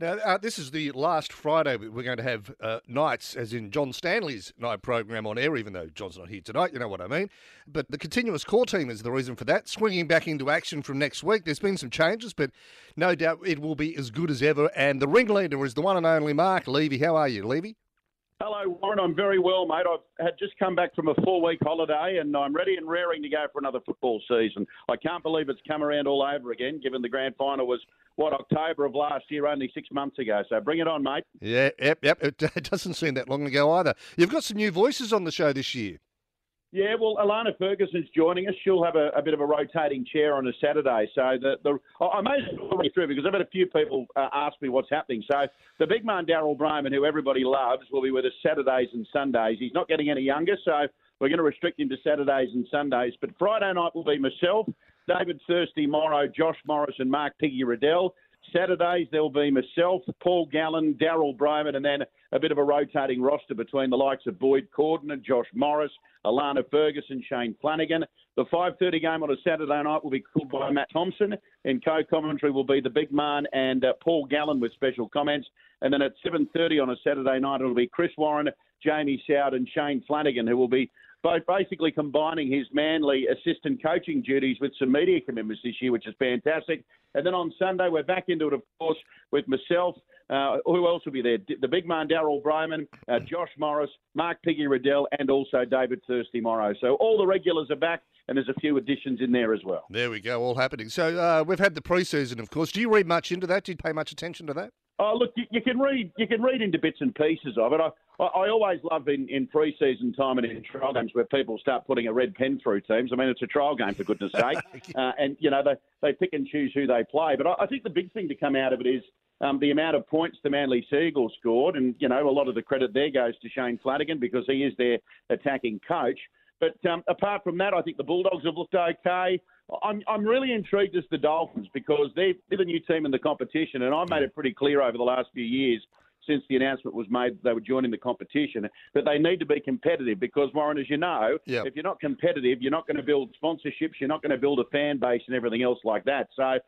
Now, uh, this is the last Friday we're going to have uh, nights, as in John Stanley's night program on air, even though John's not here tonight, you know what I mean. But the continuous call team is the reason for that. Swinging back into action from next week. There's been some changes, but no doubt it will be as good as ever. And the ringleader is the one and only Mark Levy. How are you, Levy? Hello, Warren. I'm very well, mate. I've had just come back from a four-week holiday, and I'm ready and raring to go for another football season. I can't believe it's come around all over again, given the grand final was what October of last year, only six months ago. So bring it on, mate. Yeah, yep, yep. It, it doesn't seem that long ago either. You've got some new voices on the show this year. Yeah, well, Alana Ferguson's joining us. She'll have a, a, bit of a rotating chair on a Saturday. So the, the I may as well read through because I've had a few people uh, ask me what's happening. So the big man Daryl Brohman, who everybody loves, will be with us Saturdays and Sundays. He's not getting any younger, so we're going to restrict him to Saturdays and Sundays. But Friday night will be myself, David Thirsty Morrow, Josh Morris, and Mark Piggy Riddell. Saturdays there'll be myself, Paul Gallen, Daryl Brohman, and then a bit of a rotating roster between the likes of Boyd Cordner and Josh Morris, Alana Ferguson, Shane Flanagan. The 5:30 game on a Saturday night will be called by Matt Thompson, and co-commentary will be the big man and uh, Paul Gallen with special comments. And then at 7:30 on a Saturday night, it'll be Chris Warren, Jamie Soward, and Shane Flanagan, who will be both basically combining his manly assistant coaching duties with some media commitments this year, which is fantastic. And then on Sunday, we're back into it, of course, with myself. Uh, who else will be there? The big man, Daryl Brohman, uh, Josh Morris, Mark Piggy Riddell, and also David Thirsty Morrow. So all the regulars are back, and there's a few additions in there as well. There we go, all happening. So uh, we've had the pre-season, of course. Do you read much into that? Do you pay much attention to that? Oh, look, you, you, can read you can read into bits and pieces of it. I, I, I always love in, in pre-season time and in trial games where people start putting a red pen through teams. I mean, it's a trial game for goodness sake, uh, and you know they they pick and choose who they play. But I, I think the big thing to come out of it is um, the amount of points the Manly Sea Eagles scored, and you know a lot of the credit there goes to Shane Flanagan because he is their attacking coach. But um, apart from that, I think the Bulldogs have looked okay. I'm, I'm really intrigued as the Dolphins because they're, they're the new team in the competition, and I've made it pretty clear over the last few years since the announcement was made they were joining the competition that they need to be competitive because Warren, as you know, yep. if you're not competitive, you're not going to build sponsorships, you're not going to build a fan base and everything else like that. So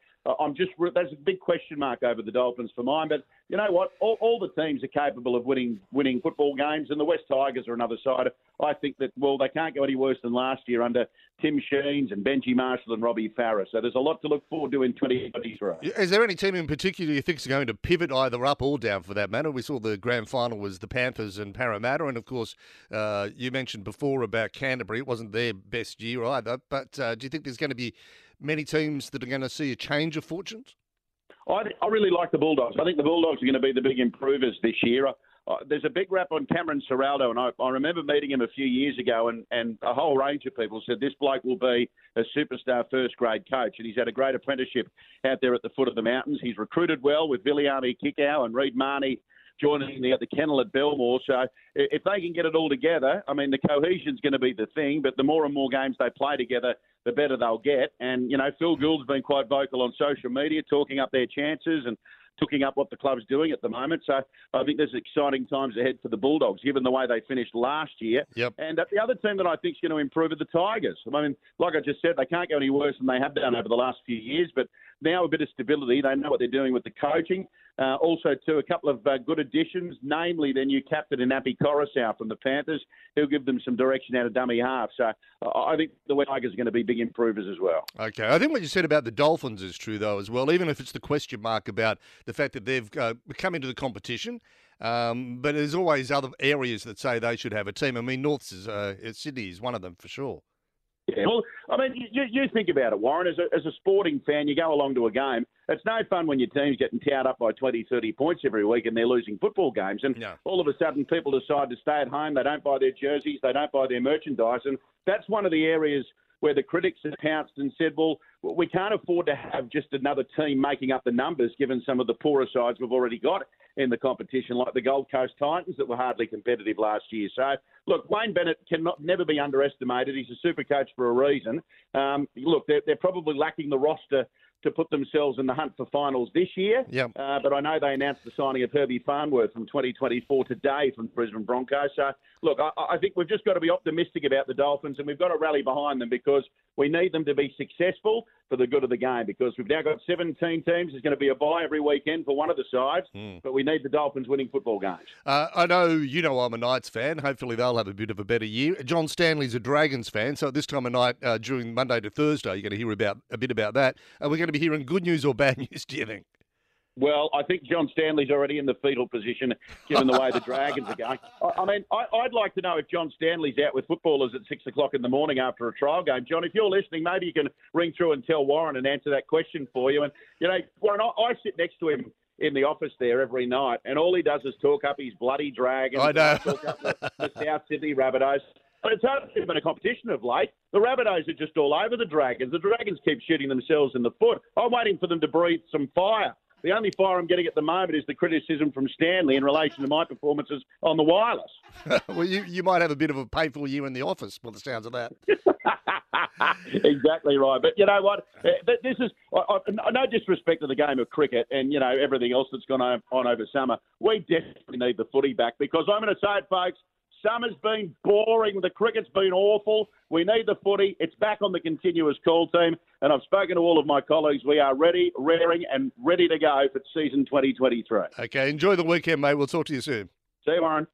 I'm just there's a big question mark over the Dolphins for mine. But you know what? All, all, the teams are capable of winning winning football games, and the West Tigers are another side. I think that well, they can't go any worse than last year under Tim Sheens and Benji Marshall and Robbie Farah. So there's a lot to look forward to in 2023. Is there any team in particular you think is going to pivot either up or down for that matter? We saw the grand final was the Panthers and Parramatta, and of course uh, you mentioned before about Canterbury. It wasn't their best year either. But uh, do you think there's going to be many teams that are going to see a change of fortunes? I, I really like the Bulldogs. I think the Bulldogs are going to be the big improvers this year. Uh, there's a big rap on Cameron Ciraldo, and I, I remember meeting him a few years ago, and, and a whole range of people said this bloke will be a superstar first grade coach, and he's had a great apprenticeship out there at the foot of the mountains. He's recruited well with Viliame Kikau and Reid Mahoney joining the, the kennel at Belmore. So if they can get it all together, I mean, the cohesion's going to be the thing, but the more and more games they play together, the better they'll get. And, you know, Phil Gould's been quite vocal on social media, talking up their chances and looking up what the club's doing at the moment. So I think there's exciting times ahead for the Bulldogs, given the way they finished last year. Yep. And uh, the other team that I think is going to improve are the Tigers. I mean, like I just said, they can't go any worse than they have done over the last few years, but now a bit of stability. They know what they're doing with the coaching. Uh, also, too, a couple of uh, good additions, namely their new captain, Inapi Koroisau from the Panthers. He'll give them some direction out of dummy half. So uh, I think the Tigers are going to be big improvers as well. Okay. I think what you said about the Dolphins is true, though, as well, even if it's the question mark about the fact that they've uh, come into the competition. Um, but there's always other areas that say they should have a team. I mean, North's is, uh, Sydney is one of them for sure. Yeah, well, I mean, you, you think about it, Warren. As a, as a sporting fan, you go along to a game. It's no fun when your team's getting towed up by 20, 30 points every week and they're losing football games. And no. all of a sudden, people decide to stay at home. They don't buy their jerseys. They don't buy their merchandise. And that's one of the areas where the critics have pounced and said, well, we can't afford to have just another team making up the numbers given some of the poorer sides we've already got in the competition, like the Gold Coast Titans that were hardly competitive last year. So, look, Wayne Bennett cannot never be underestimated. He's a super coach for a reason. Um, look, they're, they're probably lacking the roster to put themselves in the hunt for finals this year. Yep. Uh, but I know they announced the signing of Herbie Farnworth from 2024 today from Brisbane Broncos. So, look, I, I, think we've just got to be optimistic about the Dolphins and we've got to rally behind them because We need them to be successful for the good of the game because we've now got 17 teams. There's going to be a bye every weekend for one of the sides, mm. but we need the Dolphins winning football games. Uh, I know you know I'm a Knights fan. Hopefully they'll have a bit of a better year. John Stanley's a Dragons fan, so at this time of night uh, during Monday to Thursday, you're going to hear about a bit about that. Are we going to be hearing good news or bad news? Do you think? Well, I think John Stanley's already in the fetal position, given the way the Dragons are going. I, I mean, I, would like to know if John Stanley's out with footballers at six o'clock in the morning after a trial game. John, if you're listening, maybe you can ring through and tell Warren and answer that question for you. And you know, Warren, I, I sit next to him in the office there every night, and all he does is talk up his bloody Dragons. I know. Talk up the, the South Sydney Rabbitohs. But it's only been a competition of late. The Rabbitohs are just all over the Dragons. The Dragons keep shooting themselves in the foot. I'm waiting for them to breathe some fire the only fire I'm getting at the moment is the criticism from Stanley in relation to my performances on the wireless. well, you, you might have a bit of a painful year in the office, by the sounds of that. exactly right. But you know what? Uh, this is no disrespect to the game of cricket and you know everything else that's gone on over summer. We definitely need the footy back because I'm going to say it, folks. Summer's been boring. The cricket's been awful. We need the footy. It's back on the continuous call team. And I've spoken to all of my colleagues. We are ready, raring, and ready to go for season 2023. Okay, enjoy the weekend, mate. We'll talk to you soon. See you, Warren.